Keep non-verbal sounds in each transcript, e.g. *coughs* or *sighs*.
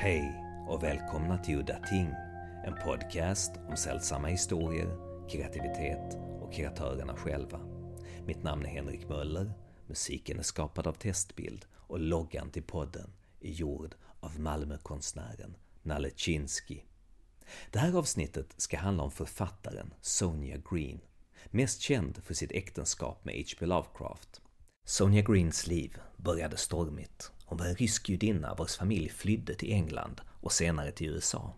Hej och välkomna till Udda Ting, en podcast om sällsamma historier, kreativitet och kreatörerna själva. Mitt namn är Henrik Möller, musiken är skapad av Testbild och loggan till podden är gjord av Malmökonstnären Nalle Chinsky. Det här avsnittet ska handla om författaren Sonia Green, mest känd för sitt äktenskap med H.P. Lovecraft. Sonia Greens liv började stormigt. Hon var en rysk judinna vars familj flydde till England och senare till USA.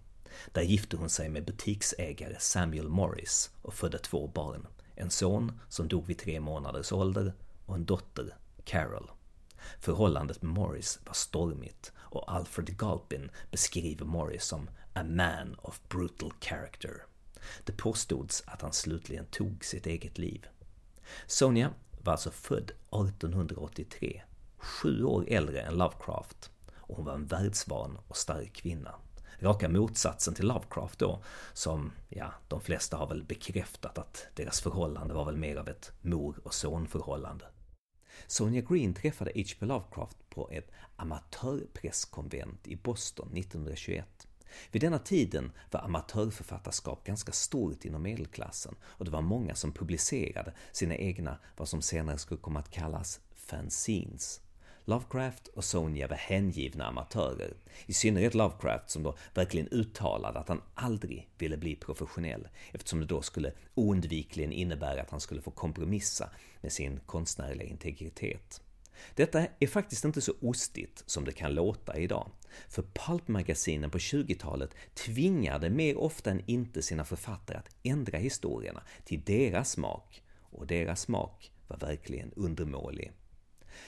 Där gifte hon sig med butiksägare Samuel Morris och födde två barn. En son som dog vid tre månaders ålder och en dotter, Carol. Förhållandet med Morris var stormigt och Alfred Galpin beskriver Morris som “a man of brutal character”. Det påstods att han slutligen tog sitt eget liv. Sonja var alltså född 1883, sju år äldre än Lovecraft, och hon var en världsvan och stark kvinna. Raka motsatsen till Lovecraft då, som, ja, de flesta har väl bekräftat att deras förhållande var väl mer av ett mor och sonförhållande. Sonja Green träffade H.P. Lovecraft på ett amatörpresskonvent i Boston 1921. Vid denna tiden var amatörförfattarskap ganska stort inom medelklassen och det var många som publicerade sina egna, vad som senare skulle komma att kallas fanzines. Lovecraft och Sonja var hängivna amatörer, i synnerhet Lovecraft som då verkligen uttalade att han aldrig ville bli professionell, eftersom det då skulle oundvikligen innebära att han skulle få kompromissa med sin konstnärliga integritet. Detta är faktiskt inte så ostigt som det kan låta idag, för pulpmagasinen på 20-talet tvingade mer ofta än inte sina författare att ändra historierna till deras smak, och deras smak var verkligen undermålig.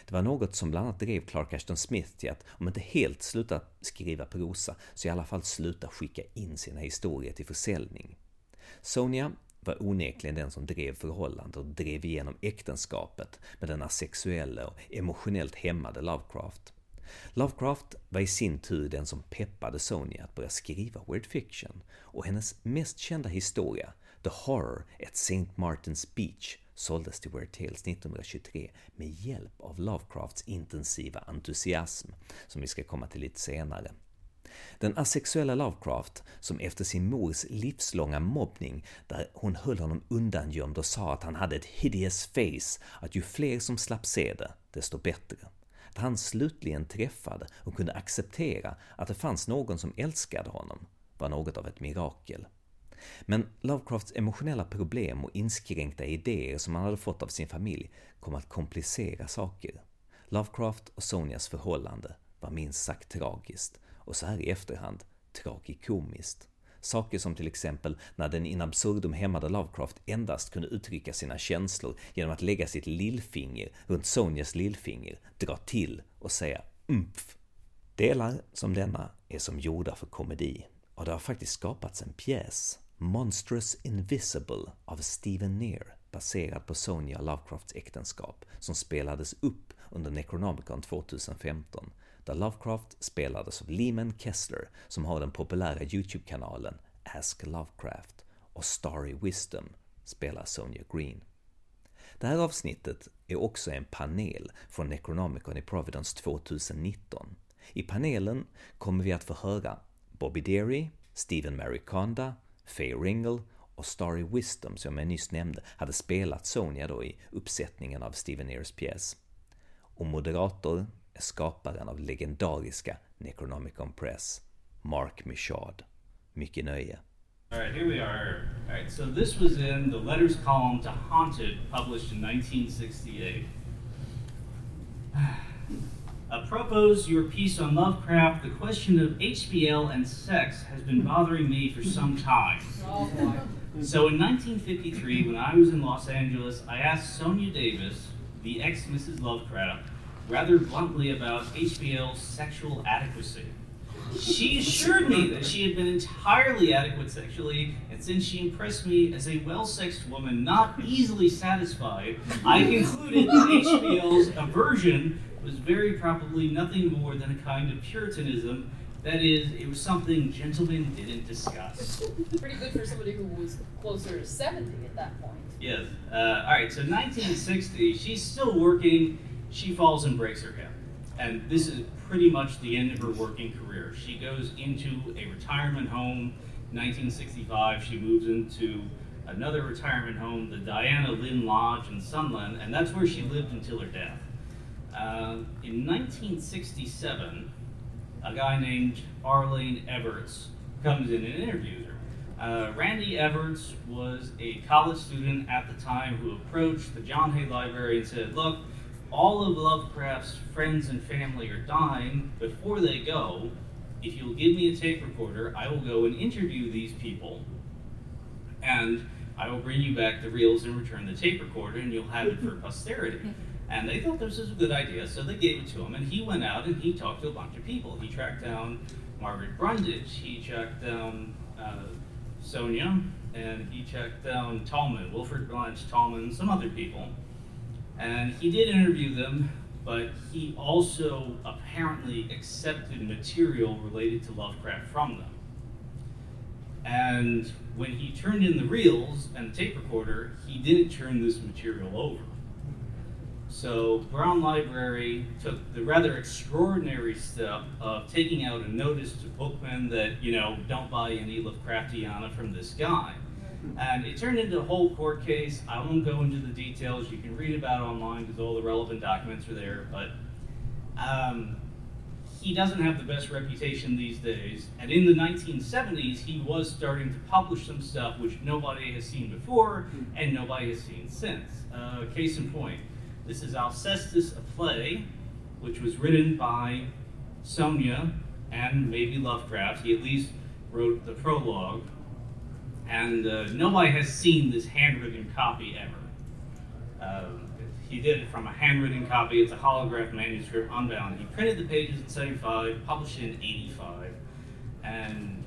Det var något som bland annat drev Clark Ashton Smith till att, om inte helt sluta skriva prosa, så i alla fall sluta skicka in sina historier till försäljning. Sonja var onekligen den som drev förhållandet och drev igenom äktenskapet med denna sexuella och emotionellt hämmade Lovecraft. Lovecraft var i sin tur den som peppade Sonja att börja skriva weird fiction, och hennes mest kända historia, The Horror at St. Martin's Beach, såldes till Weird Tales 1923 med hjälp av Lovecrafts intensiva entusiasm, som vi ska komma till lite senare. Den asexuella Lovecraft, som efter sin mors livslånga mobbning, där hon höll honom undangömd och sa att han hade ett hideous face, att ju fler som slapp se det, desto bättre. Att han slutligen träffade och kunde acceptera att det fanns någon som älskade honom, var något av ett mirakel. Men Lovecrafts emotionella problem och inskränkta idéer som han hade fått av sin familj kom att komplicera saker. Lovecraft och Sonias förhållande var minst sagt tragiskt, och så här i efterhand tragikomiskt. Saker som till exempel när den in absurdum hämmade Lovecraft endast kunde uttrycka sina känslor genom att lägga sitt lillfinger runt Sonias lillfinger, dra till och säga umpf. Delar som denna är som gjorda för komedi, och det har faktiskt skapats en pjäs Monstrous Invisible av Stephen Neer baserad på Sonia Lovecrafts äktenskap, som spelades upp under Necronomicon 2015, där Lovecraft spelades av Lehman Kessler, som har den populära YouTube-kanalen Ask Lovecraft, och Starry Wisdom spelar Sonia Green. Det här avsnittet är också en panel från Necronomicon i Providence 2019. I panelen kommer vi att få höra Bobby Deary, Stephen Mariconda, Faye Ringle och Starry Wisdom, som jag nyss nämnde, hade spelat Sonja då i uppsättningen av Stephen Ears pjäs. Och moderator är skaparen av legendariska Necronomicon Press, Mark Michaud. Mycket nöje. Alright, here we are. Alright, so this was in the letters column to Haunted, published in 1968. *sighs* Apropos your piece on Lovecraft, the question of HPL and sex has been bothering me for some time. Oh, so in 1953, when I was in Los Angeles, I asked Sonia Davis, the ex Mrs. Lovecraft, rather bluntly about HPL's sexual adequacy. She assured me that she had been entirely adequate sexually, and since she impressed me as a well sexed woman not easily satisfied, I concluded that HPL's aversion was very probably nothing more than a kind of Puritanism. That is, it was something gentlemen didn't discuss. *laughs* Pretty good for somebody who was closer to 70 at that point. Yes. Uh, all right, so 1960, she's still working. She falls and breaks her hip. and this is pretty much the end of her working career. She goes into a retirement home. 1965, she moves into another retirement home, the Diana Lynn Lodge in Sunland, and that's where she lived until her death. Uh, in 1967, a guy named R. Alain Everts comes in and interviews her. Uh, Randy Everts was a college student at the time who approached the John Hay Library and said, Look, all of Lovecraft's friends and family are dying. Before they go, if you'll give me a tape recorder, I will go and interview these people, and I will bring you back the reels and return the tape recorder, and you'll have it for *laughs* posterity. And they thought this was a good idea, so they gave it to him, and he went out and he talked to a bunch of people. He tracked down Margaret Brundage, he tracked down uh, Sonia, and he tracked down Talman, Wilfred Blanch Talman, some other people. And he did interview them, but he also apparently accepted material related to Lovecraft from them. And when he turned in the reels and the tape recorder, he didn't turn this material over. So Brown Library took the rather extraordinary step of taking out a notice to bookmen that, you know, don't buy any Lovecraftiana from this guy. And it turned into a whole court case. I won't go into the details. You can read about it online because all the relevant documents are there. But um, he doesn't have the best reputation these days. And in the 1970s, he was starting to publish some stuff which nobody has seen before and nobody has seen since. Uh, case in point, this is Alcestis, a play, which was written by Sonia and maybe Lovecraft. He at least wrote the prologue and uh, nobody has seen this handwritten copy ever. Um, he did it from a handwritten copy. It's a holograph manuscript, unbound. He printed the pages in 75, published it in 85, and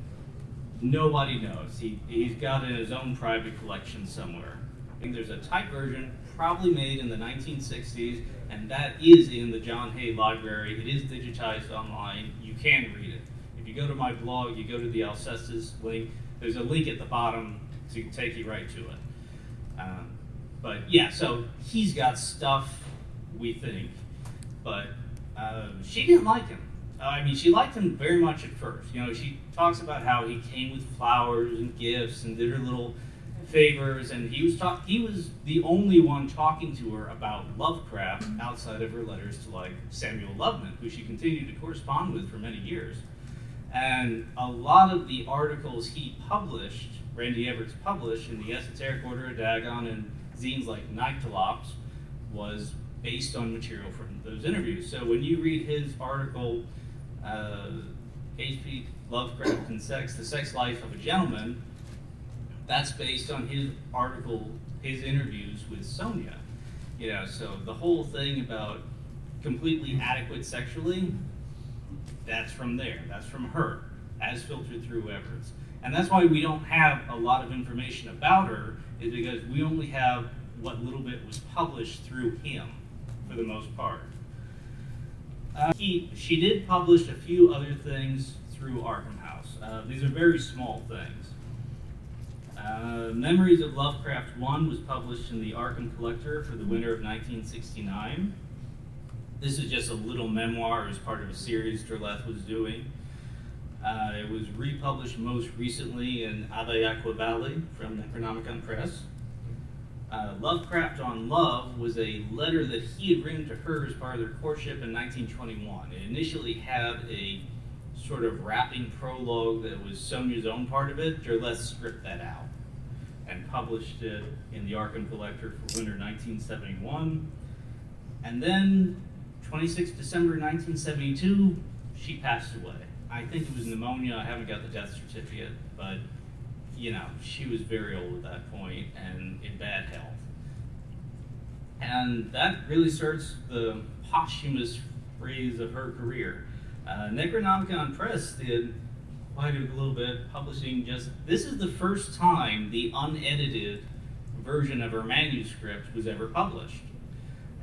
nobody knows. He, he's got it in his own private collection somewhere. I think there's a type version, probably made in the 1960s, and that is in the John Hay Library. It is digitized online. You can read it. If you go to my blog, you go to the Alcestis link, there's a link at the bottom to take you right to it. Um, but yeah, so he's got stuff, we think, but uh, she didn't like him. Uh, I mean, she liked him very much at first. You know, she talks about how he came with flowers and gifts and did her little favors, and he was talk- he was the only one talking to her about Lovecraft outside of her letters to like Samuel Loveman, who she continued to correspond with for many years. And a lot of the articles he published, Randy Everts published in the Esoteric Order of Dagon and zines like Nyctalops, was based on material from those interviews. So when you read his article, uh, H.P. Lovecraft and Sex, The Sex Life of a Gentleman, that's based on his article, his interviews with Sonia. You know, so the whole thing about completely adequate sexually, that's from there. That's from her, as filtered through Everts. And that's why we don't have a lot of information about her, is because we only have what little bit was published through him, for the most part. Uh, he, she did publish a few other things through Arkham House. Uh, these are very small things. Uh, Memories of Lovecraft 1 was published in the Arkham Collector for the winter of 1969. This is just a little memoir as part of a series Derleth was doing. Uh, it was republished most recently in Ave Atque Vale from Necronomicon Press. Uh, Lovecraft on Love was a letter that he had written to her as part of their courtship in 1921. It initially had a sort of wrapping prologue that was Sonia's own part of it. Derleth stripped that out and published it in the Arkham Collector for winter 1971. And then 26 December 1972, she passed away. I think it was pneumonia. I haven't got the death certificate, but you know, she was very old at that point and in bad health. And that really starts the posthumous phase of her career. Uh, Necronomicon Press did quite a little bit publishing just this is the first time the unedited version of her manuscript was ever published.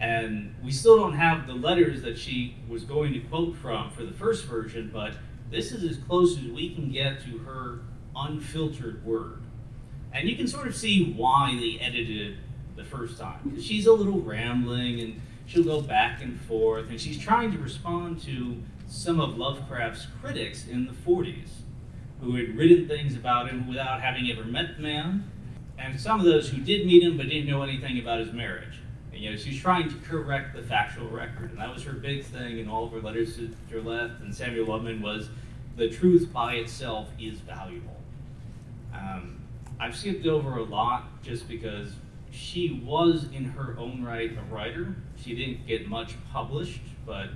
And we still don't have the letters that she was going to quote from for the first version, but this is as close as we can get to her unfiltered word. And you can sort of see why they edited the first time. She's a little rambling and she'll go back and forth, and she's trying to respond to some of Lovecraft's critics in the 40s who had written things about him without having ever met the man, and some of those who did meet him but didn't know anything about his marriage. And, you know, she's trying to correct the factual record, and that was her big thing in all of her letters to Derleth and Samuel Loveman was the truth by itself is valuable. Um, I've skipped over a lot just because she was in her own right a writer. She didn't get much published, but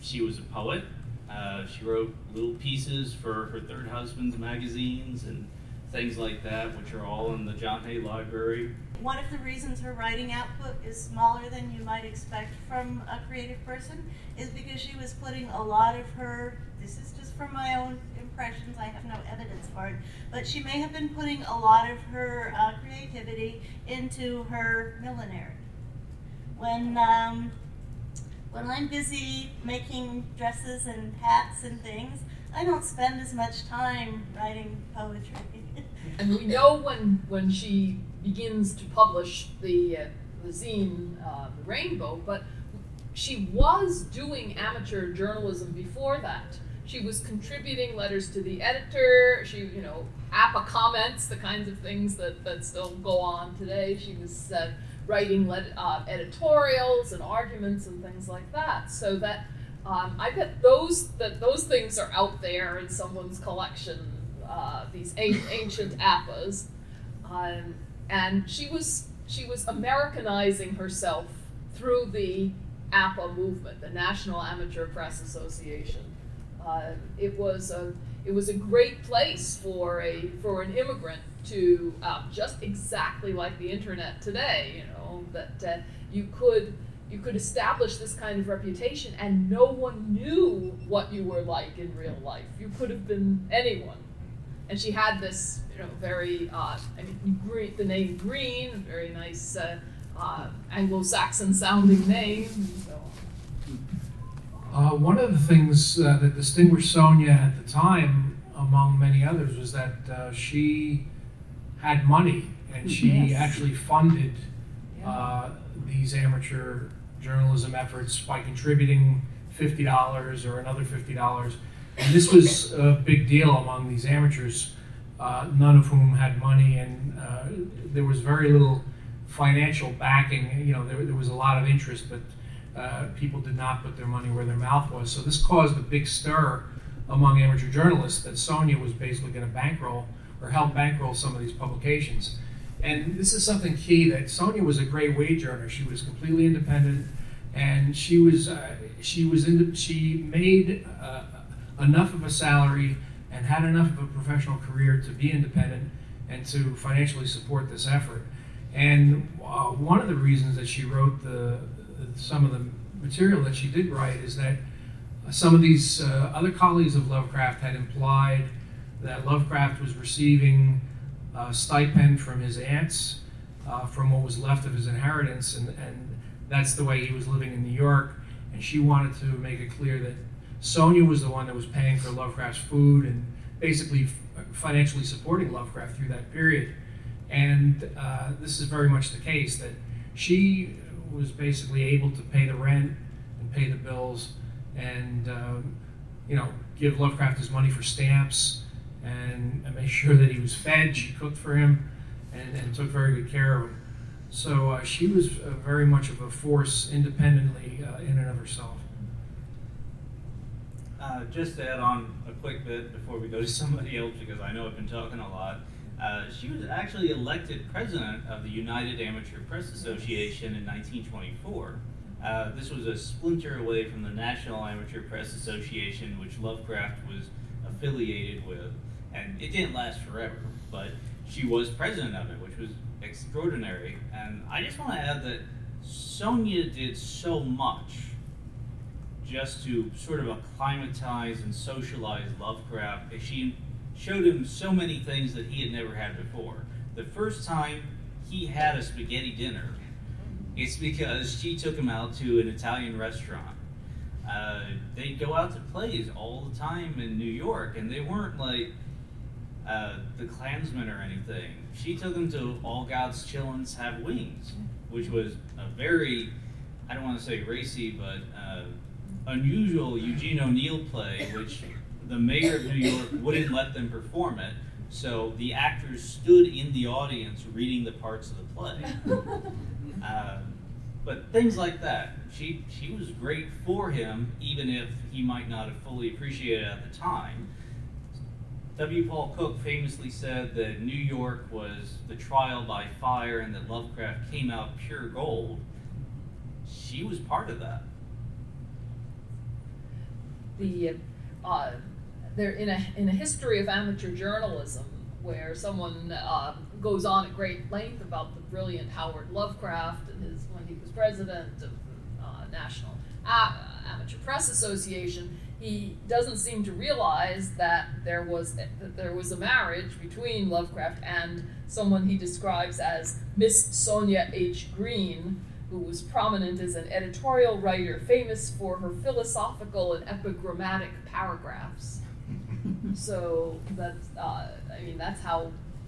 she was a poet. Uh, she wrote little pieces for her third husband's magazines and things like that, which are all in the John Hay Library. One of the reasons her writing output is smaller than you might expect from a creative person is because she was putting a lot of her, this is just from my own impressions, I have no evidence for it, but she may have been putting a lot of her uh, creativity into her millinery. When um, when I'm busy making dresses and hats and things, I don't spend as much time writing poetry. *laughs* and we know when when she begins to publish the uh, the zine, uh, the Rainbow, but she was doing amateur journalism before that. She was contributing letters to the editor. She, you know, APA comments, the kinds of things that, that still go on today. She was uh, writing uh, editorials and arguments and things like that. So that um, I bet those that those things are out there in someone's collection. Uh, these ancient APAs, um, and she was she was Americanizing herself through the APA movement, the National Amateur Press Association. Uh, it was a it was a great place for a for an immigrant to uh, just exactly like the internet today. You know that uh, you could you could establish this kind of reputation, and no one knew what you were like in real life. You could have been anyone. And she had this, you know, very uh, I mean, the name Greene, very nice uh, uh, Anglo-Saxon sounding name. Uh, one of the things uh, that distinguished Sonia at the time, among many others, was that uh, she had money and she yes. actually funded uh, these amateur journalism efforts by contributing fifty dollars or another fifty dollars. And this was a big deal among these amateurs, uh, none of whom had money, and uh, there was very little financial backing. You know, there, there was a lot of interest, but uh, people did not put their money where their mouth was. So this caused a big stir among amateur journalists that Sonia was basically going to bankroll or help bankroll some of these publications. And this is something key that Sonia was a great wage earner. She was completely independent, and she was uh, she was in, she made uh, enough of a salary and had enough of a professional career to be independent and to financially support this effort. And uh, one of the reasons that she wrote the some of the material that she did write is that some of these uh, other colleagues of Lovecraft had implied that Lovecraft was receiving a stipend from his aunts uh, from what was left of his inheritance, and, and that's the way he was living in New York. And she wanted to make it clear that Sonia was the one that was paying for Lovecraft's food and basically financially supporting Lovecraft through that period. And uh, this is very much the case that she was basically able to pay the rent and pay the bills and um, you know give Lovecraft his money for stamps and, make sure that he was fed. She cooked for him and, and took very good care of him. So uh, she was uh, very much of a force independently uh, in and of herself. Uh, just to add on a quick bit before we go to *laughs* somebody else, because I know I've been talking a lot. Uh, she was actually elected president of the United Amateur Press Association in 1924. Uh, this was a splinter away from the National Amateur Press Association, which Lovecraft was affiliated with. And it didn't last forever, but she was president of it, which was extraordinary. And I just want to add that Sonia did so much just to sort of acclimatize and socialize Lovecraft. She showed him so many things that he had never had before. The first time he had a spaghetti dinner, it's because she took him out to an Italian restaurant. Uh, they'd go out to plays all the time in New York, and they weren't like uh, the Klansmen or anything. She took him to All God's Chillins Have Wings, which was a very, I don't want to say racy, but uh, unusual Eugene O'Neill play, which the mayor of New York wouldn't let them perform it. So the actors stood in the audience reading the parts of the play. *laughs* Uh, but things like that. She she was great for him, even if he might not have fully appreciated it at the time. W. Paul Cook famously said that New York was the trial by fire and that Lovecraft came out pure gold. She was part of that. The uh, there in a in a history of amateur journalism where someone uh, goes on at great length about the brilliant Howard Lovecraft and his when he was president of the uh, National A- Amateur Press Association he doesn't seem to realize that there was that there was a marriage between Lovecraft and someone he describes as Miss Sonia H. Greene, who was prominent as an editorial writer, famous for her philosophical and epigrammatic paragraphs. So that's, uh, I mean, that's how.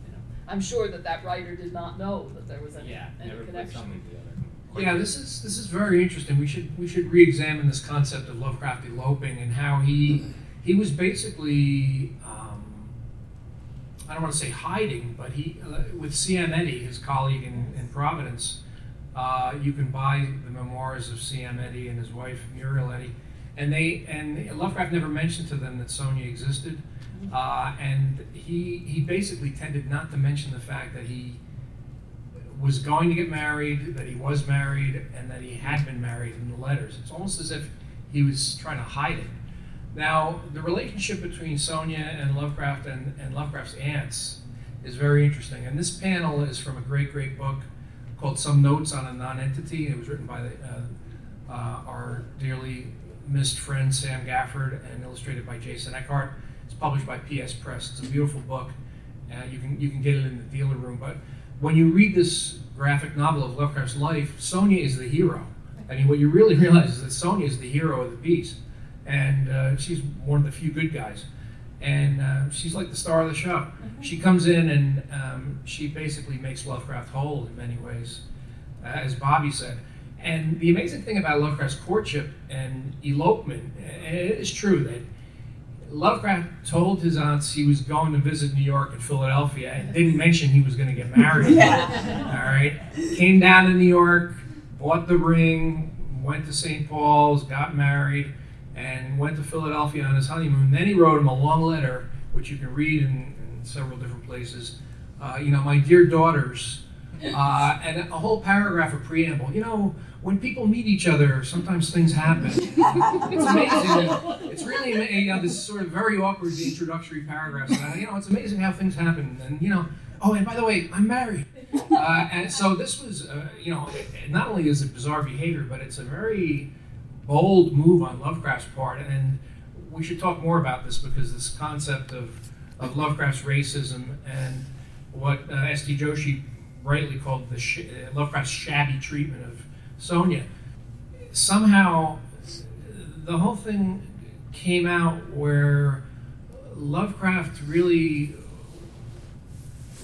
You know, I'm sure that that writer did not know that there was any, Yeah, any never put connection. something together. Yeah, this is this is very interesting. We should we should re-examine this concept of Lovecraft eloping and how he he was basically um, I don't want to say hiding, but he uh, with C.M. Eddy, his colleague in, in Providence, uh, you can buy the memoirs of C.M. Eddy and his wife Muriel Eddy, and they and Lovecraft never mentioned to them that Sonia existed, uh, and he he basically tended not to mention the fact that he was going to get married, that he was married, and that he had been married in the letters. It's almost as if he was trying to hide it. Now, the relationship between Sonia and Lovecraft and, and Lovecraft's aunts is very interesting. And this panel is from a great, great book called Some Notes on a Non-Entity. It was written by the, uh, uh, our dearly missed friend Sam Gafford and illustrated by Jason Eckhardt. It's published by PS Press. It's a beautiful book. Uh, you can you can get it in the dealer room. But when you read this graphic novel of Lovecraft's life, Sonia is the hero. I mean, what you really realize is that Sonia is the hero of the piece, and uh, she's one of the few good guys. And uh, she's like the star of the show. She comes in and um, she basically makes Lovecraft whole in many ways, uh, as Bobby said. And the amazing thing about Lovecraft's courtship and elopement, and it is true that Lovecraft told his aunts he was going to visit New York and Philadelphia and didn't mention he was going to get married. All right. Came down to New York, bought the ring, went to St. Paul's, got married, and went to Philadelphia on his honeymoon. Then he wrote him a long letter, which you can read in, in several different places. Uh, you know, my dear daughters, *laughs* uh, and a whole paragraph of preamble. You know, when people meet each other, sometimes things happen. *laughs* It's amazing. It's really you know this sort of very awkward introductory paragraph. You know, it's amazing how things happen. And you know, oh, and by the way, I'm married. Uh, and so this was, uh, you know, not only is it bizarre behavior, but it's a very bold move on Lovecraft's part. And we should talk more about this because this concept of of Lovecraft's racism and what uh, S.T. Joshi rightly called the sh- uh, Lovecraft's shabby treatment of Sonia. Somehow, the whole thing came out where Lovecraft really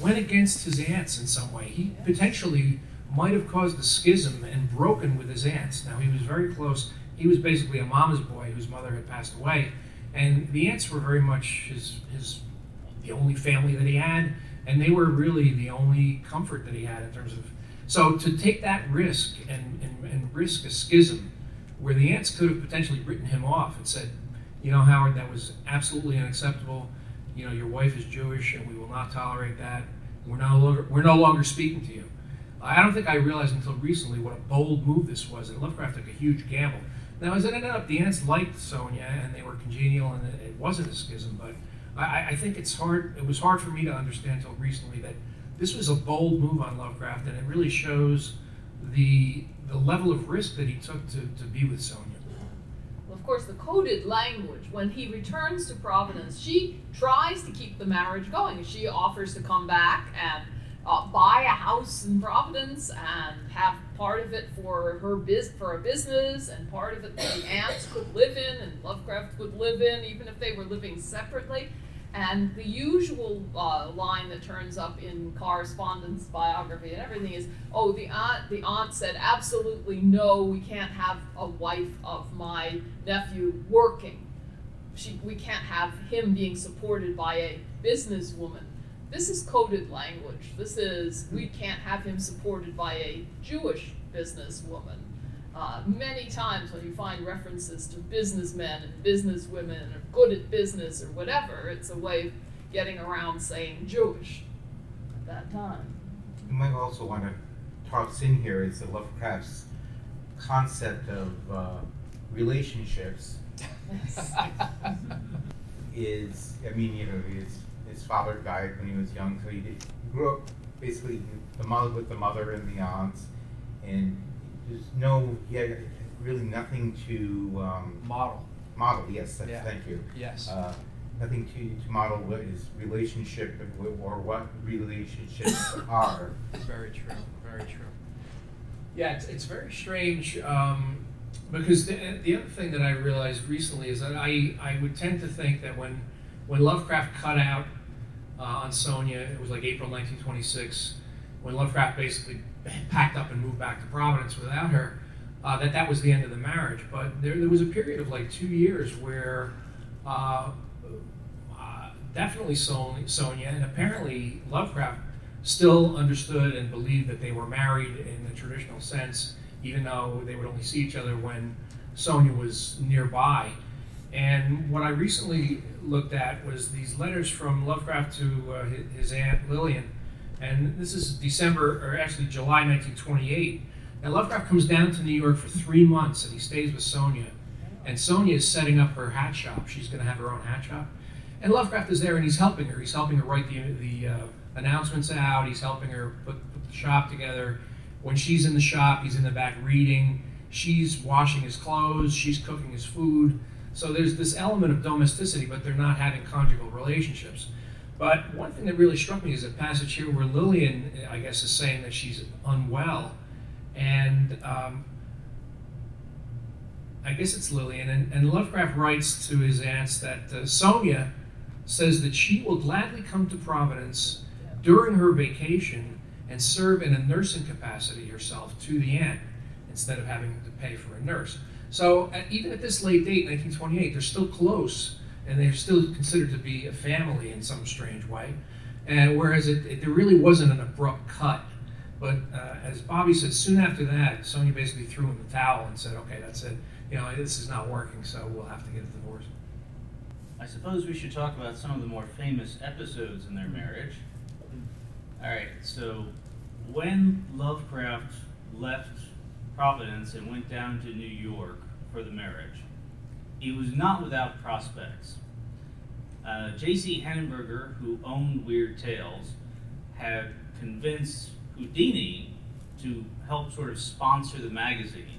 went against his aunts in some way. He potentially might have caused a schism and broken with his aunts. Now, he was very close. He was basically a mama's boy whose mother had passed away, and the aunts were very much his, his the only family that he had, and they were really the only comfort that he had in terms of. So to take that risk and, and, and risk a schism where the aunts could have potentially written him off and said, you know, Howard, that was absolutely unacceptable. You know, your wife is Jewish, and we will not tolerate that. We're no longer we're no longer speaking to you. I don't think I realized until recently what a bold move this was. And Lovecraft took a huge gamble. Now, as it ended up, the aunts liked Sonia, and they were congenial, and it, it wasn't a schism. But I, I think it's hard. It was hard for me to understand until recently that this was a bold move on Lovecraft, and it really shows the the level of risk that he took to, to be with Sonia. Well, of course, the coded language, when he returns to Providence, she tries to keep the marriage going. She offers to come back and uh, buy a house in Providence and have part of it for her biz- for a business and part of it that the aunts could live in and Lovecraft could live in, even if they were living separately. And the usual uh, line that turns up in correspondence, biography, and everything is, "Oh, the aunt, the aunt said absolutely no. We can't have a wife of my nephew working. She, we can't have him being supported by a businesswoman." This is coded language. This is we can't have him supported by a Jewish businesswoman. Uh, many times when you find references to businessmen and businesswomen or good at business or whatever, it's a way of getting around saying Jewish at that time. You might also want to toss in here is the Lovecraft's concept of uh, relationships *laughs* is, I mean, you know, his, his father died when he was young, so he, did, he grew up basically the mother with the mother and the aunts, and there's no, had really nothing to um, Model. model. Yes, that's, Yeah. thank you. Yes. Uh, nothing to, to model what is relationship or what relationships *laughs* are. Very true. Very true. Yeah, it's, it's very strange um, because the, the other thing that I realized recently is that I, I would tend to think that when when Lovecraft cut out uh, on Sonia, it was like April 1926, when Lovecraft basically packed up and moved back to Providence without her, uh, that that was the end of the marriage. But there, there was a period of like two years where uh, uh, definitely Son- Sonia and apparently Lovecraft still understood and believed that they were married in the traditional sense, even though they would only see each other when Sonia was nearby. And what I recently looked at was these letters from Lovecraft to uh, his aunt Lillian. And this is December, or actually July 1928. And Lovecraft comes down to New York for three months and he stays with Sonia. And Sonia is setting up her hat shop. She's going to have her own hat shop. And Lovecraft is there and he's helping her. He's helping her write the, the uh, announcements out. He's helping her put, put the shop together. When she's in the shop, he's in the back reading. She's washing his clothes. She's cooking his food. So there's this element of domesticity, but they're not having conjugal relationships. But one thing that really struck me is a passage here where Lillian, I guess, is saying that she's unwell. And um, I guess it's Lillian. And, and Lovecraft writes to his aunts that uh, Sonia says that she will gladly come to Providence during her vacation and serve in a nursing capacity herself to the end instead of having to pay for a nurse. So at, even at this late date, 1928, they're still close and they're still considered to be a family in some strange way. And whereas it, it there really wasn't an abrupt cut. But uh, as Bobby said, soon after that, Sonia basically threw in the towel and said, "Okay, that's it. You know, this is not working, so we'll have to get a divorce." I suppose we should talk about some of the more famous episodes in their marriage. All right, so when Lovecraft left Providence and went down to New York for the marriage, he was not without prospects. Uh, J.C. Henneberger, who owned Weird Tales, had convinced Houdini to help sort of sponsor the magazine.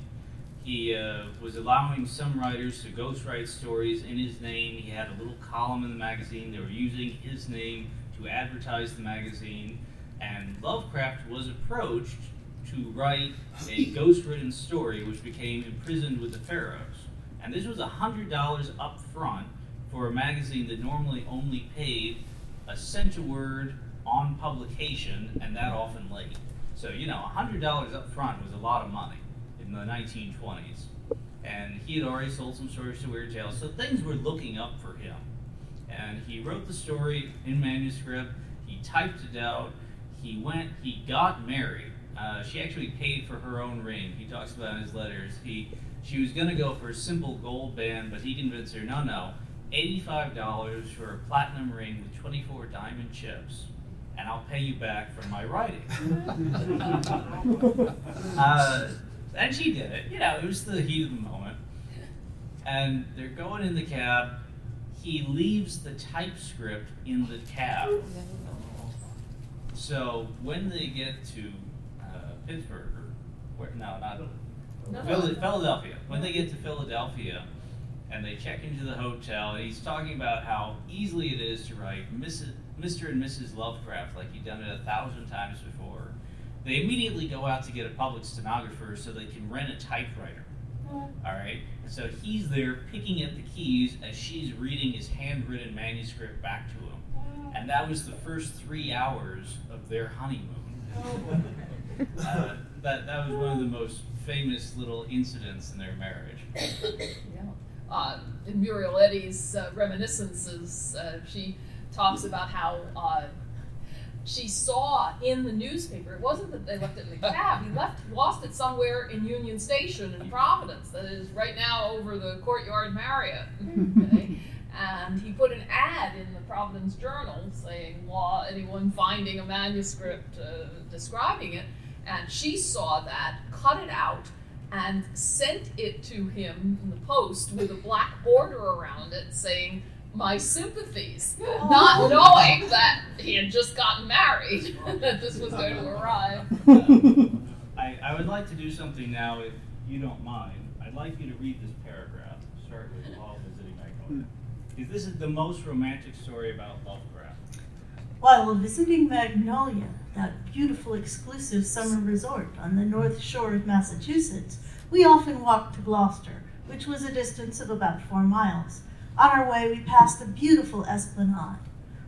He uh, was allowing some writers to ghostwrite stories in his name. He had a little column in the magazine. They were using his name to advertise the magazine. And Lovecraft was approached to write a ghost-written story which became Imprisoned with the Pharaohs. And this was $100 up front for a magazine that normally only paid a cent a word on publication and that often late. So, you know, $100 up front was a lot of money in the 1920s. And he had already sold some stories to Weird Tales, so things were looking up for him. And he wrote the story in manuscript, he typed it out, he went, he got married. Uh, she actually paid for her own ring. He talks about in his letters. He she was going to go for a simple gold band, but he convinced her, no, no, $85 for a platinum ring with 24 diamond chips, and I'll pay you back for my writing. *laughs* uh, and she did it. You know, it was the heat of the moment. And they're going in the cab. He leaves the typescript in the cab. So when they get to uh, Pittsburgh, or where, no, not No, no. Philadelphia. When they get to Philadelphia and they check into the hotel, and he's talking about how easily it is to write Mrs., Mr. and Mrs. Lovecraft like he'd done it a thousand times before. They immediately go out to get a public stenographer so they can rent a typewriter. All right. So he's there picking at the keys as she's reading his handwritten manuscript back to him. And that was the first three hours of their honeymoon. *laughs* Uh, that, that was one of the most famous little incidents in their marriage. *coughs* Yeah. Uh, in Muriel Eddy's uh, reminiscences, uh, she talks about how uh, she saw in the newspaper. It wasn't that they left it in the *laughs* cab. He left, lost it somewhere in Union Station in Providence. That is right now over the Courtyard Marriott. Okay? *laughs* and he put an ad in the Providence Journal saying, "Law, anyone finding a manuscript uh, describing it." And she saw that, cut it out, and sent it to him in the post with a black border around it saying, My sympathies, oh. not knowing that he had just gotten married, *laughs* that this was going to arrive. I, I would like to do something now, if you don't mind. I'd like you to read this paragraph. Start with While Visiting Magnolia. Hmm. Because this is the most romantic story about Lovecraft. While visiting Magnolia, that beautiful exclusive summer resort on the north shore of Massachusetts, we often walked to Gloucester, which was a distance of about four miles. On our way, we passed a beautiful esplanade.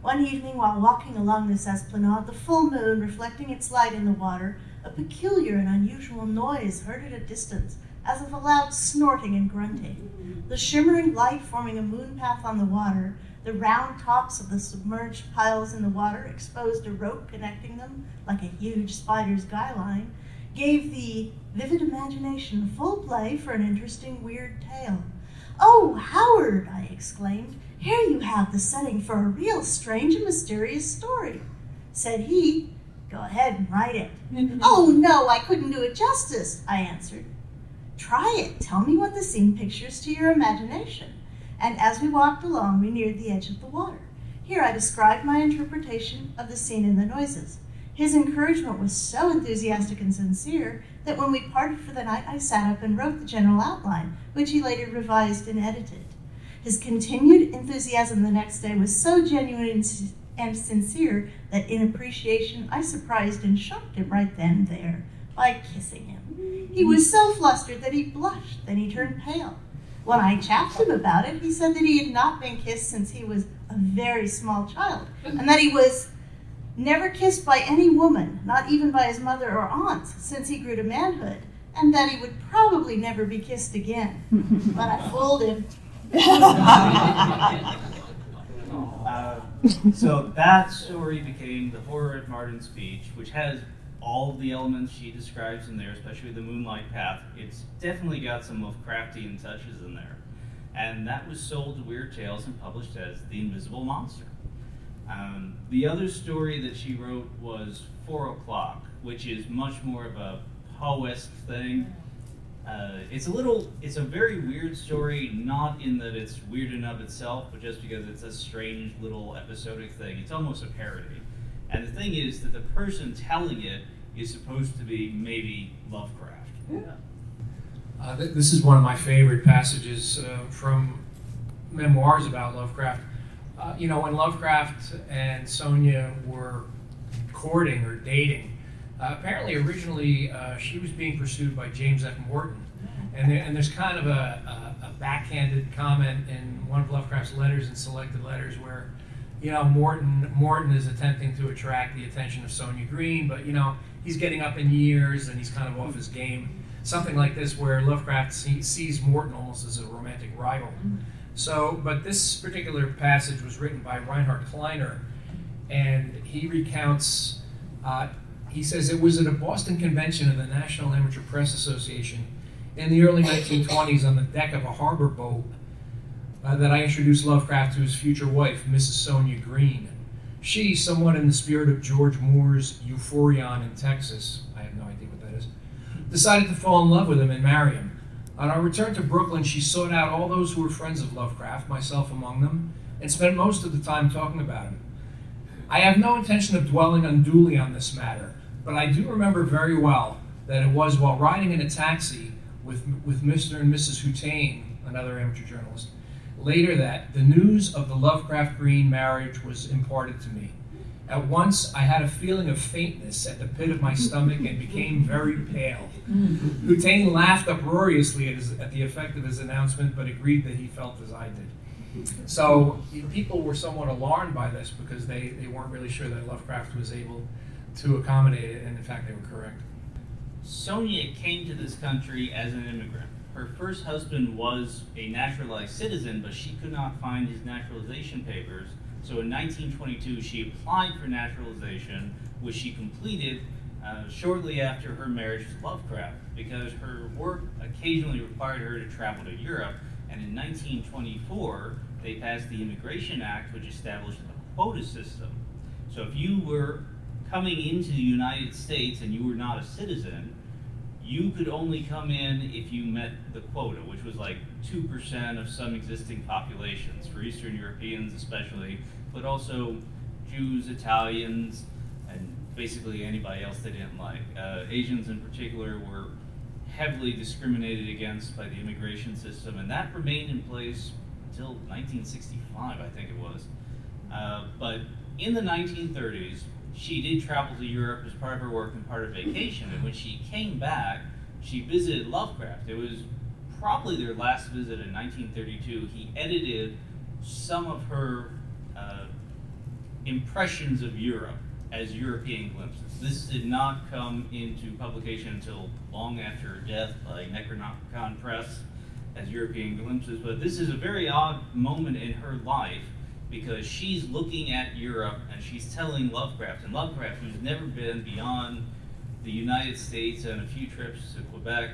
One evening, while walking along this esplanade, the full moon reflecting its light in the water, a peculiar and unusual noise heard at a distance, as of a loud snorting and grunting. The shimmering light forming a moon path on the water, the round tops of the submerged piles in the water exposed a rope connecting them like a huge spider's guy line, gave the vivid imagination full play for an interesting, weird tale. Oh, Howard, I exclaimed, here you have the setting for a real strange and mysterious story. Said he, Go ahead and write it. *laughs* oh, no, I couldn't do it justice, I answered. Try it. Tell me what the scene pictures to your imagination and as we walked along, we neared the edge of the water. Here I described my interpretation of the scene and the noises. His encouragement was so enthusiastic and sincere that when we parted for the night, I sat up and wrote the general outline, which he later revised and edited. His continued enthusiasm the next day was so genuine and sincere that in appreciation I surprised and shocked him right then and there by kissing him. He was so flustered that he blushed, then he turned pale. When I chaffed him about it, he said that he had not been kissed since he was a very small child, and that he was never kissed by any woman, not even by his mother or aunts, since he grew to manhood, and that he would probably never be kissed again. but I fooled him. *laughs* uh, so that story became the horror at Beach, which has all of the elements she describes in there, especially the moonlight path, it's definitely got some of Lovecraftian touches in there. And that was sold to Weird Tales and published as The Invisible Monster. Um, the other story that she wrote was Four O'Clock, which is much more of a Poe-esque thing. Uh, it's a little, it's a very weird story, not in that it's weird in of itself, but just because it's a strange little episodic thing. It's almost a parody. And the thing is that the person telling it is supposed to be maybe Lovecraft. Yeah. Uh, th- this is one of my favorite passages uh, from memoirs about Lovecraft. Uh, you know, when Lovecraft and Sonia were courting or dating, uh, apparently originally uh, she was being pursued by James F. Morton. And, there, and there's kind of a, a, a backhanded comment in one of Lovecraft's letters and selected letters where you know, Morton Morton is attempting to attract the attention of Sonia Greene, but you know, he's getting up in years and he's kind of off his game. Something like this, where Lovecraft see, sees Morton almost as a romantic rival. So, but this particular passage was written by Rheinhart Kleiner, and he recounts. Uh, he says it was at a Boston convention of the National Amateur Press Association in the early 1920s on the deck of a harbor boat uh, that I introduced Lovecraft to his future wife, Mrs. Sonia Greene. She, somewhat in the spirit of George Moore's Euphorion in Texas, I have no idea what that is, decided to fall in love with him and marry him. On our return to Brooklyn, she sought out all those who were friends of Lovecraft, myself among them, and spent most of the time talking about him. I have no intention of dwelling unduly on this matter, but I do remember very well that it was while riding in a taxi with, with Mr. and Mrs. Houtain, another amateur journalist, Later that, the news of the Lovecraft Greene marriage was imparted to me, At once, I had a feeling of faintness at the pit of my stomach and became very pale. Houtain laughed uproariously at, his, at the effect of his announcement, but agreed that he felt as I did. So people were somewhat alarmed by this because they, they weren't really sure that Lovecraft was able to accommodate it, and in fact, they were correct. Sonia came to this country as an immigrant. Her first husband was a naturalized citizen, but she could not find his naturalization papers. So in 1922, she applied for naturalization, which she completed uh, shortly after her marriage to Lovecraft, because her work occasionally required her to travel to Europe. And in 1924, they passed the Immigration Act, which established a quota system. So if you were coming into the United States and you were not a citizen, you could only come in if you met the quota, which was like 2% of some existing populations, for Eastern Europeans especially, but also Jews, Italians, and basically anybody else they didn't like. Uh, Asians in particular were heavily discriminated against by the immigration system, and that remained in place until 1965, I think it was. Uh, but in the 1930s, she did travel to Europe as part of her work and part of vacation. And when she came back, she visited Lovecraft. It was probably their last visit in 1932. He edited some of her uh, impressions of Europe as European glimpses. This did not come into publication until long after her death by Necronomicon Press as European glimpses. But this is a very odd moment in her life because she's looking at Europe and she's telling Lovecraft, and Lovecraft, who's never been beyond the United States and a few trips to Quebec,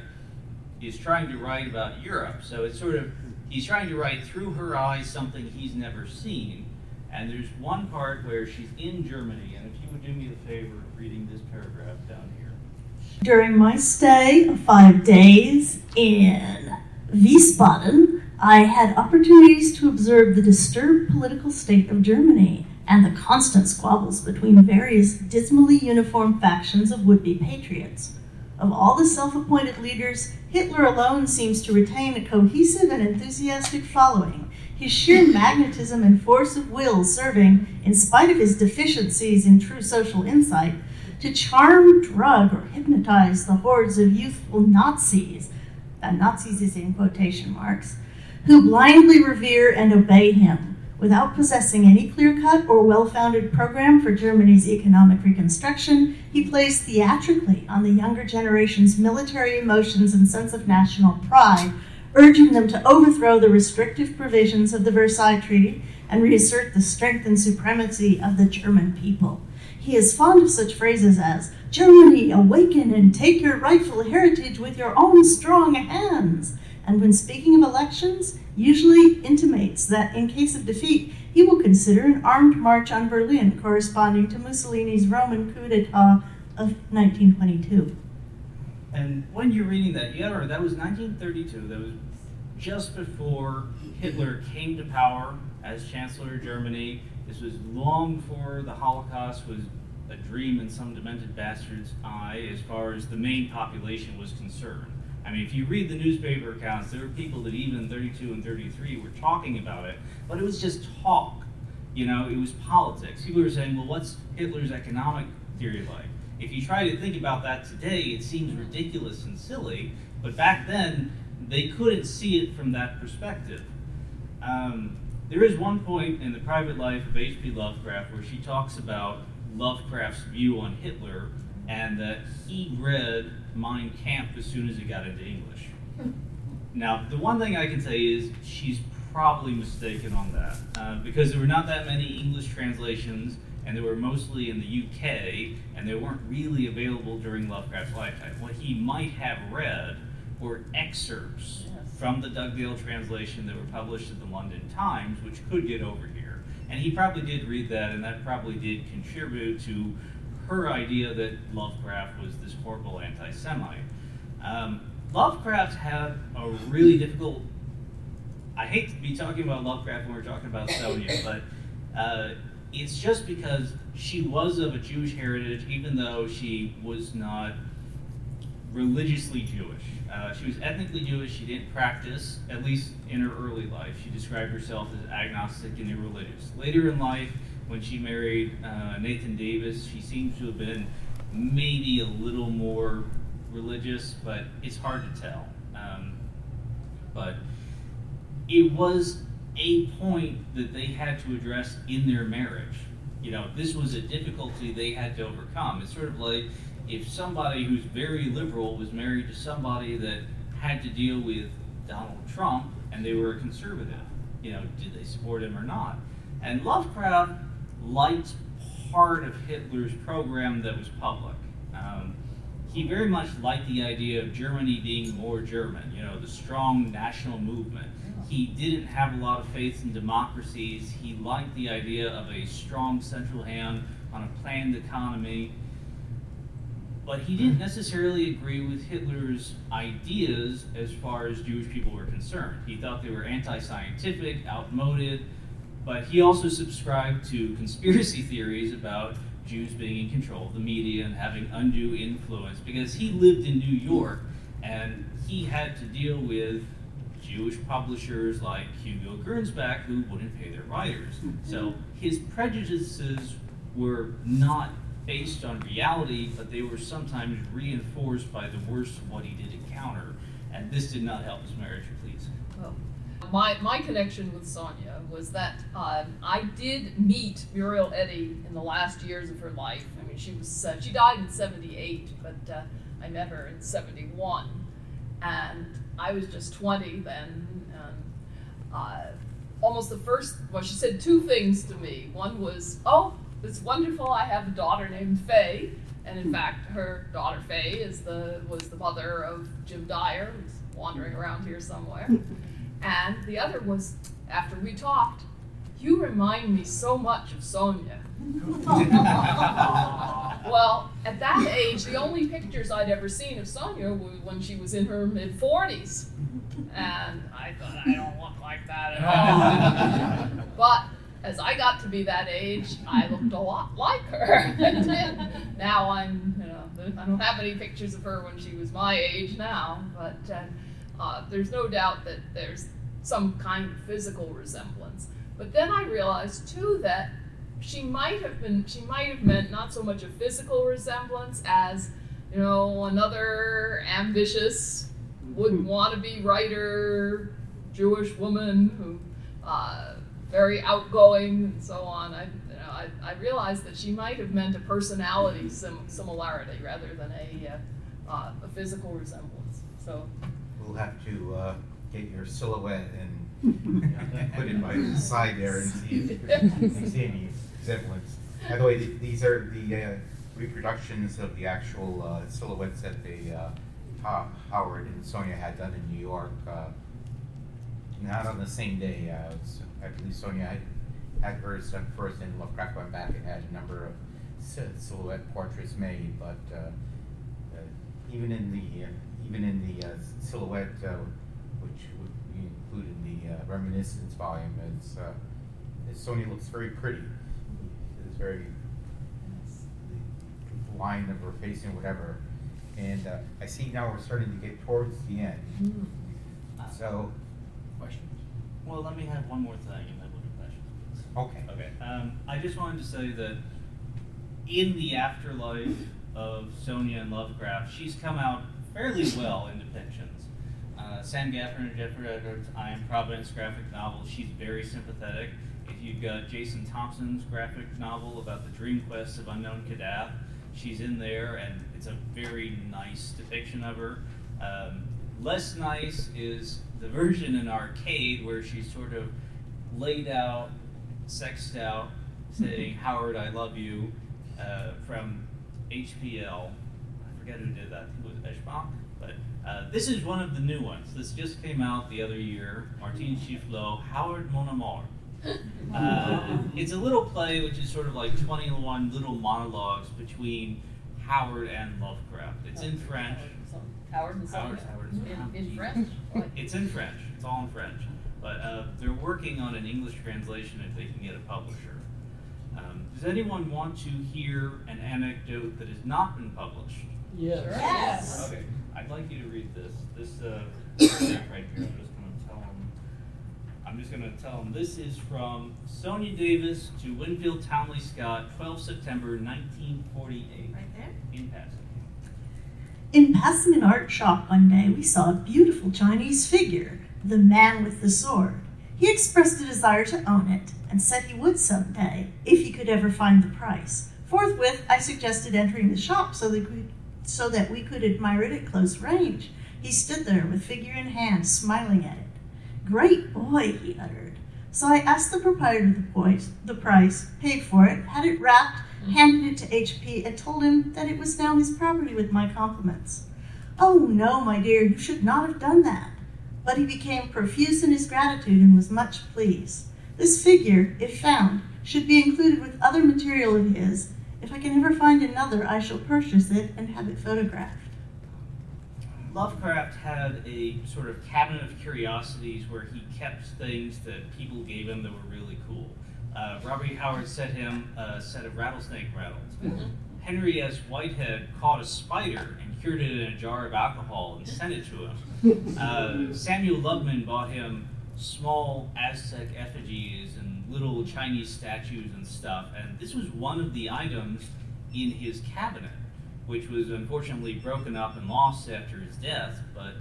is trying to write about Europe. So it's sort of, he's trying to write through her eyes something he's never seen. And there's one part where she's in Germany, and if you would do me the favor of reading this paragraph down here. During my stay of five days in Wiesbaden, I had opportunities to observe the disturbed political state of Germany and the constant squabbles between various dismally uniform factions of would be patriots. Of all the self appointed leaders, Hitler alone seems to retain a cohesive and enthusiastic following, his sheer *laughs* magnetism and force of will serving, in spite of his deficiencies in true social insight, to charm, drug, or hypnotize the hordes of youthful Nazis. That Nazis is in quotation marks who blindly revere and obey him. Without possessing any clear cut or well founded program for Germany's economic reconstruction, he plays theatrically on the younger generation's military emotions and sense of national pride, urging them to overthrow the restrictive provisions of the Versailles Treaty and reassert the strength and supremacy of the German people. He is fond of such phrases as, Germany, awaken and take your rightful heritage with your own strong hands and when speaking of elections, usually intimates that in case of defeat, he will consider an armed march on Berlin corresponding to Mussolini's Roman coup d'etat of 1922. And when you're reading that, you gotta that was 1932. That was just before Hitler came to power as Chancellor of Germany. This was long before the Holocaust was a dream in some demented bastard's eye as far as the main population was concerned. I mean, if you read the newspaper accounts, there were people that even in 32 and 33 were talking about it, but it was just talk. You know, it was politics. People were saying, well, what's Hitler's economic theory like? If you try to think about that today, it seems ridiculous and silly, but back then, they couldn't see it from that perspective. Um, there is one point in the private life of H.P. Lovecraft where she talks about Lovecraft's view on Hitler and that he read Mein Kampf as soon as he got into English. Now, the one thing I can say is she's probably mistaken on that uh, because there were not that many English translations and they were mostly in the UK and they weren't really available during Lovecraft's lifetime. What he might have read were excerpts from the Dugdale translation that were published in the London Times, which could get over here. And he probably did read that, and that probably did contribute to her idea that Lovecraft was this horrible anti Semite. Um, Lovecraft had a really difficult. I hate to be talking about Lovecraft when we're talking about Sonia, *laughs* but uh, it's just because she was of a Jewish heritage, even though she was not religiously Jewish. Uh, she was ethnically Jewish. She didn't practice, at least in her early life. She described herself as agnostic and irreligious. Later in life, when she married uh, Nathan Davis, she seems to have been maybe a little more religious, but it's hard to tell. Um, but it was a point that they had to address in their marriage. You know, this was a difficulty they had to overcome. It's sort of like if somebody who's very liberal was married to somebody that had to deal with Donald Trump and they were a conservative. You know, did they support him or not? And Lovecraft liked part of Hitler's program that was public. Um, he very much liked the idea of Germany being more German, you know, the strong national movement. He didn't have a lot of faith in democracies. He liked the idea of a strong central hand on a planned economy. But he didn't necessarily agree with Hitler's ideas as far as Jewish people were concerned. He thought they were anti scientific, outmoded, but he also subscribed to conspiracy theories about Jews being in control of the media and having undue influence because he lived in New York and he had to deal with Jewish publishers like Hugo Gernsback who wouldn't pay their writers. Mm-hmm. So his prejudices were not based on reality, but they were sometimes reinforced by the worst of what he did encounter. And this did not help his marriage, please. Well, my, my connection with Sonia was that um, I did meet Muriel Eddy in the last years of her life. I mean, she was uh, she died in '78, but uh, I met her in '71, and I was just 20 then. And, uh, almost the first, well, she said two things to me. One was, "Oh, it's wonderful. I have a daughter named Faye." And in fact, her daughter Faye is the was the mother of Jim Dyer, who's wandering around here somewhere. And the other was, after we talked, you remind me so much of Sonia. *laughs* well, at that age, the only pictures I'd ever seen of Sonia were when she was in her mid 40s. And I thought, I don't look like that at all. *laughs* but as I got to be that age, I looked a lot like her. *laughs* now I'm, you know, I don't have any pictures of her when she was my age now, but uh, uh, there's no doubt that there's some kind of physical resemblance. But then I realized too that she might have been, she might have meant not so much a physical resemblance as, you know, another ambitious, would want to be writer, Jewish woman who, uh, very outgoing and so on. I, you know, I, I realized that she might have meant a personality sim- similarity rather than a, uh, uh, a physical resemblance. So We'll have to uh, get your silhouette and *laughs* put it by the side there and see if you see any resemblance. By the way, th- these are the uh, reproductions of the actual uh, silhouettes that they, uh, Ho- Howard and Sonia had done in New York. Uh, not on the same day. Uh, it's- I believe Sonia had, had hers done first, and Lovecraft went back and had a number of silhouette portraits made. But uh, uh, even in the uh, even in the uh, silhouette, uh, which would be included in the uh, reminiscence volume, it's, uh, Sonia looks very pretty. It's very the line of her face and whatever. And uh, I see now we're starting to get towards the end. So, Questions? Well, let me have one more thing and then we'll do questions. okay. Okay. Um, I just wanted to say that in the afterlife of Sonia and Lovecraft, she's come out fairly well in depictions. Uh, Sam Gaffner and Jeffrey Edwards' I Am Providence graphic novel, she's very sympathetic. If you've got Jason Thompson's graphic novel about the dream quest of unknown Kadath, she's in there and it's a very nice depiction of her. Um, less nice is the version in arcade where she's sort of laid out, sexed out, *laughs* saying, Howard, I love you, uh, from HPL. I forget who did that. It was Eschbach. But uh, this is one of the new ones. This just came out the other year. Martin Chiffleau, Howard Mon Amour. *laughs* Uh, it's a little play which is sort of like 21 little monologues between Howard and Lovecraft. It's in French. Howard and Howard, Howard and In, in French? It's in French. It's all in French. But uh, they're working on an English translation if they can get a publisher. Um, does anyone want to hear an anecdote that has not been published? Yes. Yes. Okay. I'd like you to read this. This uh, *coughs* paragraph right here. I'm just going to tell them. I'm I'm just going to tell them this is from Sonia Davis to Winfield Townley Scott, 12 September 1948. Right there. In passing. In passing an art shop one day, we saw a beautiful Chinese figure, the man with the sword. He expressed a desire to own it and said he would some day, if he could ever find the price. Forthwith, I suggested entering the shop so that we, so that we could admire it at close range. He stood there with figure in hand, smiling at it. Great boy, he uttered. So I asked the proprietor the, poise, the price, paid for it, had it wrapped, handed it to HP, and told him that it was now his property with my compliments. Oh, no, my dear, you should not have done that. But he became profuse in his gratitude and was much pleased. This figure, if found, should be included with other material of his. If I can ever find another, I shall purchase it and have it photographed. Lovecraft had a sort of cabinet of curiosities where he kept things that people gave him that were really cool. Uh, Robert E. Howard sent him a set of rattlesnake rattles. Henry S. Whitehead caught a spider and cured it in a jar of alcohol and sent it to him. *laughs* Uh, Samuel Loveman bought him small Aztec effigies little Chinese statues and stuff, and this was one of the items in his cabinet which was unfortunately broken up and lost after his death, but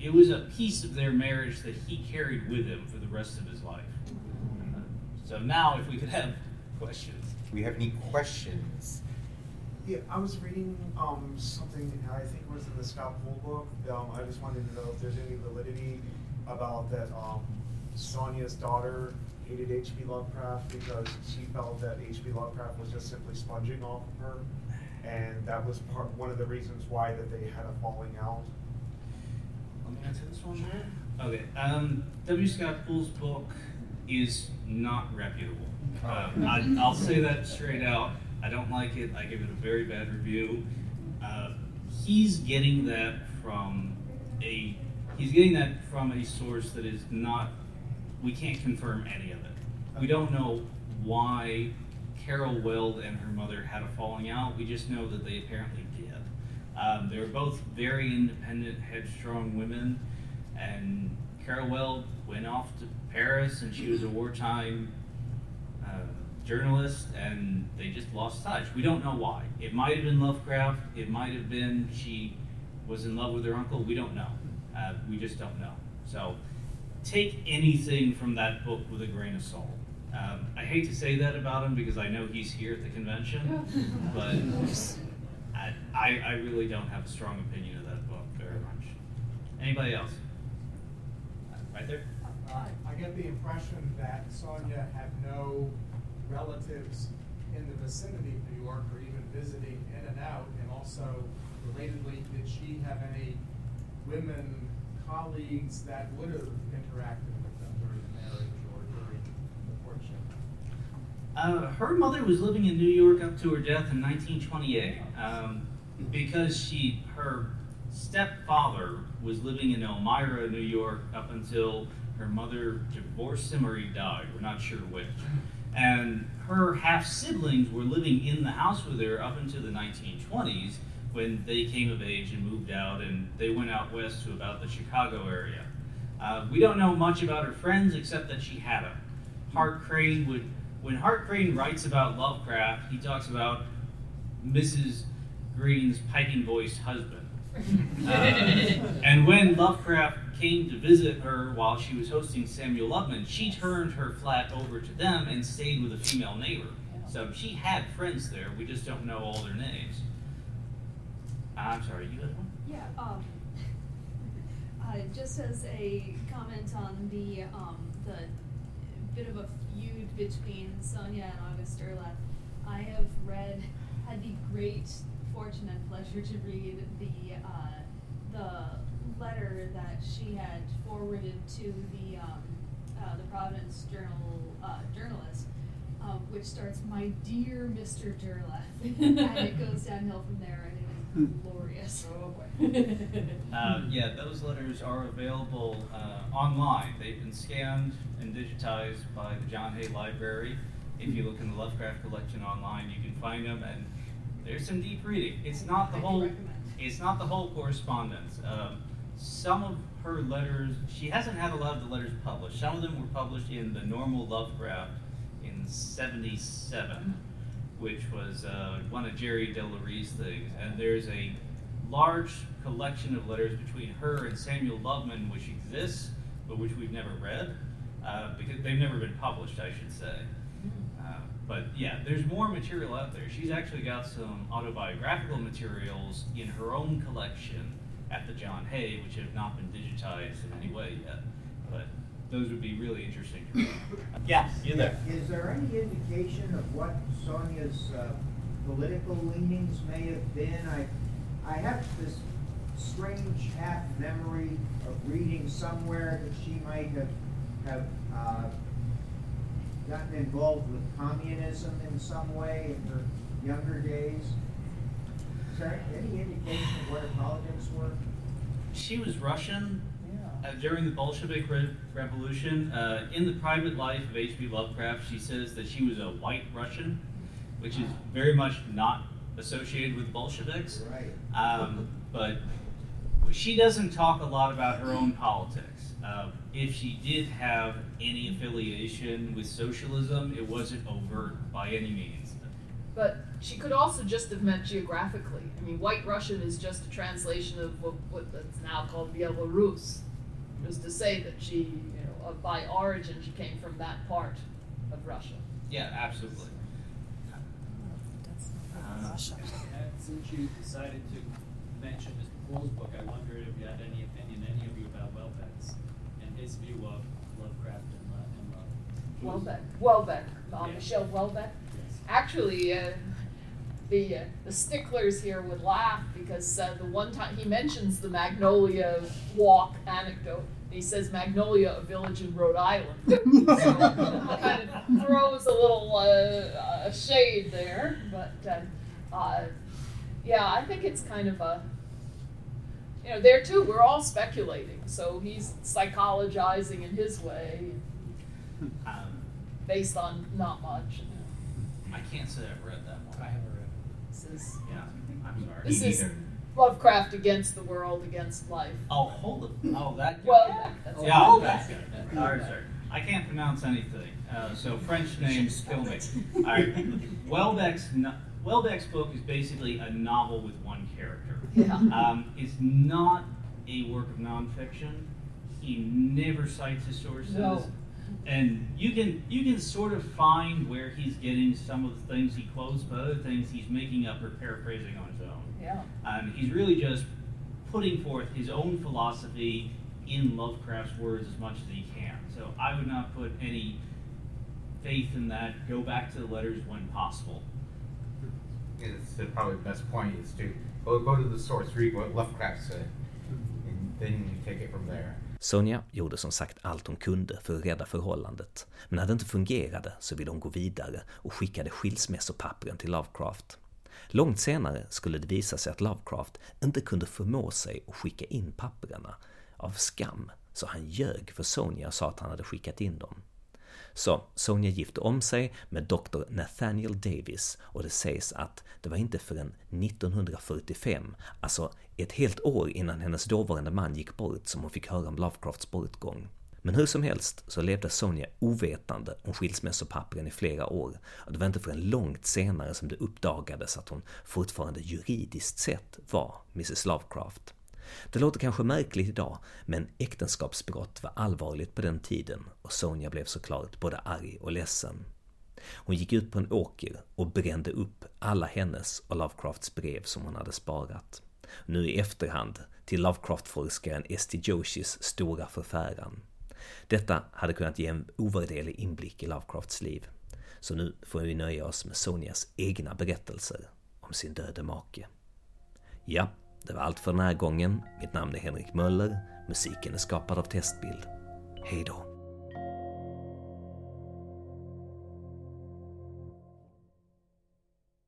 it was a piece of their marriage that he carried with him for the rest of his life. So now, if we could have questions. Do we have any questions? Yeah, I was reading um, something, I think it was in the Scott Poole book. Um, I just wanted to know if there's any validity about that um, Sonia's daughter hated H.P. Lovecraft because she felt that H.P. Lovecraft was just simply sponging off of her and that was part one of the reasons why that they had a falling out. Let me answer this one there. Okay. Um, W. Scott Poole's book is not reputable. Uh, I, I'll say that straight out. I don't like it. I give it a very bad review. Uh, he's getting that from a he's getting that from a source that is not. We can't confirm any of it. We don't know why Carol Weld and her mother had a falling out. We just know that they apparently did. Um, they were both very independent, headstrong women, and Carol Weld went off to Paris, and she was a wartime uh, journalist, and they just lost touch. We don't know why. It might have been Lovecraft. It might have been she was in love with her uncle. We don't know. Uh, we just don't know. So take anything from that book with a grain of salt. Um, I hate to say that about him because I know he's here at the convention, but *laughs* I, I, I really don't have a strong opinion of that book very much. Anybody else? Right there? Uh, I get the impression that Sonia had no relatives in the vicinity of New York or even visiting in and out, and also relatedly, did she have any women colleagues that would have with them during marriage or during courtship? Uh, her mother was living in New York up to her death in 1928 um, because she her stepfather was living in Elmira, New York, up until her mother divorced him or he died. We're not sure which. And her half siblings were living in the house with her up until the 1920s when they came of age and moved out, and they went out west to about the Chicago area. Uh, we don't know much about her friends except that she had them. Hart Crane would, when Hart Crane writes about Lovecraft, he talks about Mrs. Greene's piping voiced husband. *laughs* Uh, and when Lovecraft came to visit her while she was hosting Samuel Loveman, she turned her flat over to them and stayed with a female neighbor. So she had friends there. We just don't know all their names. I'm sorry, you had one? Yeah, um, uh, just as a comment on the, um, the bit of a feud between Sonia and August Derleth, I have read, had the great fortune and pleasure to read the, uh, the letter that she had forwarded to the, um, uh, the Providence Journal, uh, journalist, um, which starts, "My dear Mr. Derleth," *laughs* and it goes downhill from there, glorious. Um, *laughs* yeah, those letters are available uh, online. They've been scanned and digitized by the John Hay Library. If you look in the Lovecraft collection online, you can find them, and there's some deep reading. It's not the whole. It's not the whole correspondence. Um, some of her letters, she hasn't had a lot of the letters published. Some of them were published in the normal Lovecraft in 77, which was uh, one of Gerry de la Ree's things. And there's a large collection of letters between her and Samuel Loveman, which exists, but which we've never read, uh, because they've never been published, I should say. Uh, but yeah, there's more material out there. She's actually got some autobiographical materials in her own collection at the John Hay, which have not been digitized in any way yet. But those would be really interesting to read. *coughs* yeah, you there. Is there any indication of what Sonia's uh, political leanings may have been? I, I have this strange half memory of reading somewhere that she might have have uh, gotten involved with communism in some way in her younger days. Is there any indication of what her politics were? She was Russian Yeah. During the Bolshevik Re- Revolution. Uh, in the private life of H.P. Lovecraft, she says that she was a white Russian, which is very much not associated with Bolsheviks. Right. Um, but she doesn't talk a lot about her own politics. Uh, if she did have any affiliation with socialism, it wasn't overt by any means. But she could also just have meant geographically. I mean, White Russian is just a translation of what, what that's now called Belarus. It was to say that she, you know, uh, by origin, she came from that part of Russia. Yeah, absolutely. Uh, Since you decided to mention Mr. Paul's book, I wondered if you had any opinion, any of you, about Houellebecq's and his view of Lovecraft and, uh, and love. Houellebecq. Houellebecq. Uh, Yeah. Michel Houellebecq. Yes. Actually, uh, the uh, the sticklers here would laugh because uh, the one time he mentions the Magnolia Walk anecdote, he says Magnolia, a village in Rhode Island. *laughs* so kind of throws a little uh, uh, shade there, but uh, uh, yeah, I think it's kind of a. You know, there too, we're all speculating. So he's psychologizing in his way, um, based on not much. I can't say I've read that one. I haven't read This is Yeah, I'm sorry. This Me is neither. Lovecraft against the world, against life. Oh, hold it. Oh, that. Well, that, that's Yeah, all. that's good. All right, sorry. I can't pronounce anything, uh, so French *laughs* names kill me. All right, Houellebecq's no- Houellebecq's book is basically a novel with one character. Yeah. Um, it's not a work of nonfiction. He never cites his sources, No. and you can you can sort of find where he's getting some of the things he quotes, but other things he's making up or paraphrasing on his own. Yeah. Um, he's really just putting forth his own philosophy in Lovecraft's words as much as he can. So I would not put any faith in that. Go back to the letters when possible. It's the probably best point is to go, go to the source, read what Lovecraft said, and then you take it from there. Sonja gjorde som sagt allt hon kunde för att rädda förhållandet, men när det inte fungerade så ville hon gå vidare och skickade skilsmässopappren till Lovecraft. Långt senare skulle det visa sig att Lovecraft inte kunde förmå sig att skicka in papperna av skam, så han ljög för Sonja och sa att han hade skickat in dem. Så Sonja gifte om sig med Dr. Nathaniel Davis och det sägs att det var inte förrän 1945, alltså ett helt år innan hennes dåvarande man gick bort, som hon fick höra om Lovecrafts bortgång. Men hur som helst så levde Sonja ovetande om skilsmässopappren i flera år och det var inte förrän långt senare som det uppdagades att hon fortfarande juridiskt sett var Mrs Lovecraft. Det låter kanske märkligt idag, men äktenskapsbrott var allvarligt på den tiden och Sonja blev såklart både arg och ledsen. Hon gick ut på en åker och brände upp alla hennes och Lovecrafts brev som hon hade sparat. Nu i efterhand till Lovecraft-forskaren Esti Joshis stora förfäran. Detta hade kunnat ge en ovärderlig inblick i Lovecrafts liv. Så nu får vi nöja oss med Sonjas egna berättelser om sin döde make. Ja, det var allt för den här gången. Mitt namn är Henrik Möller. Musiken är skapad av Testbild. Hej då!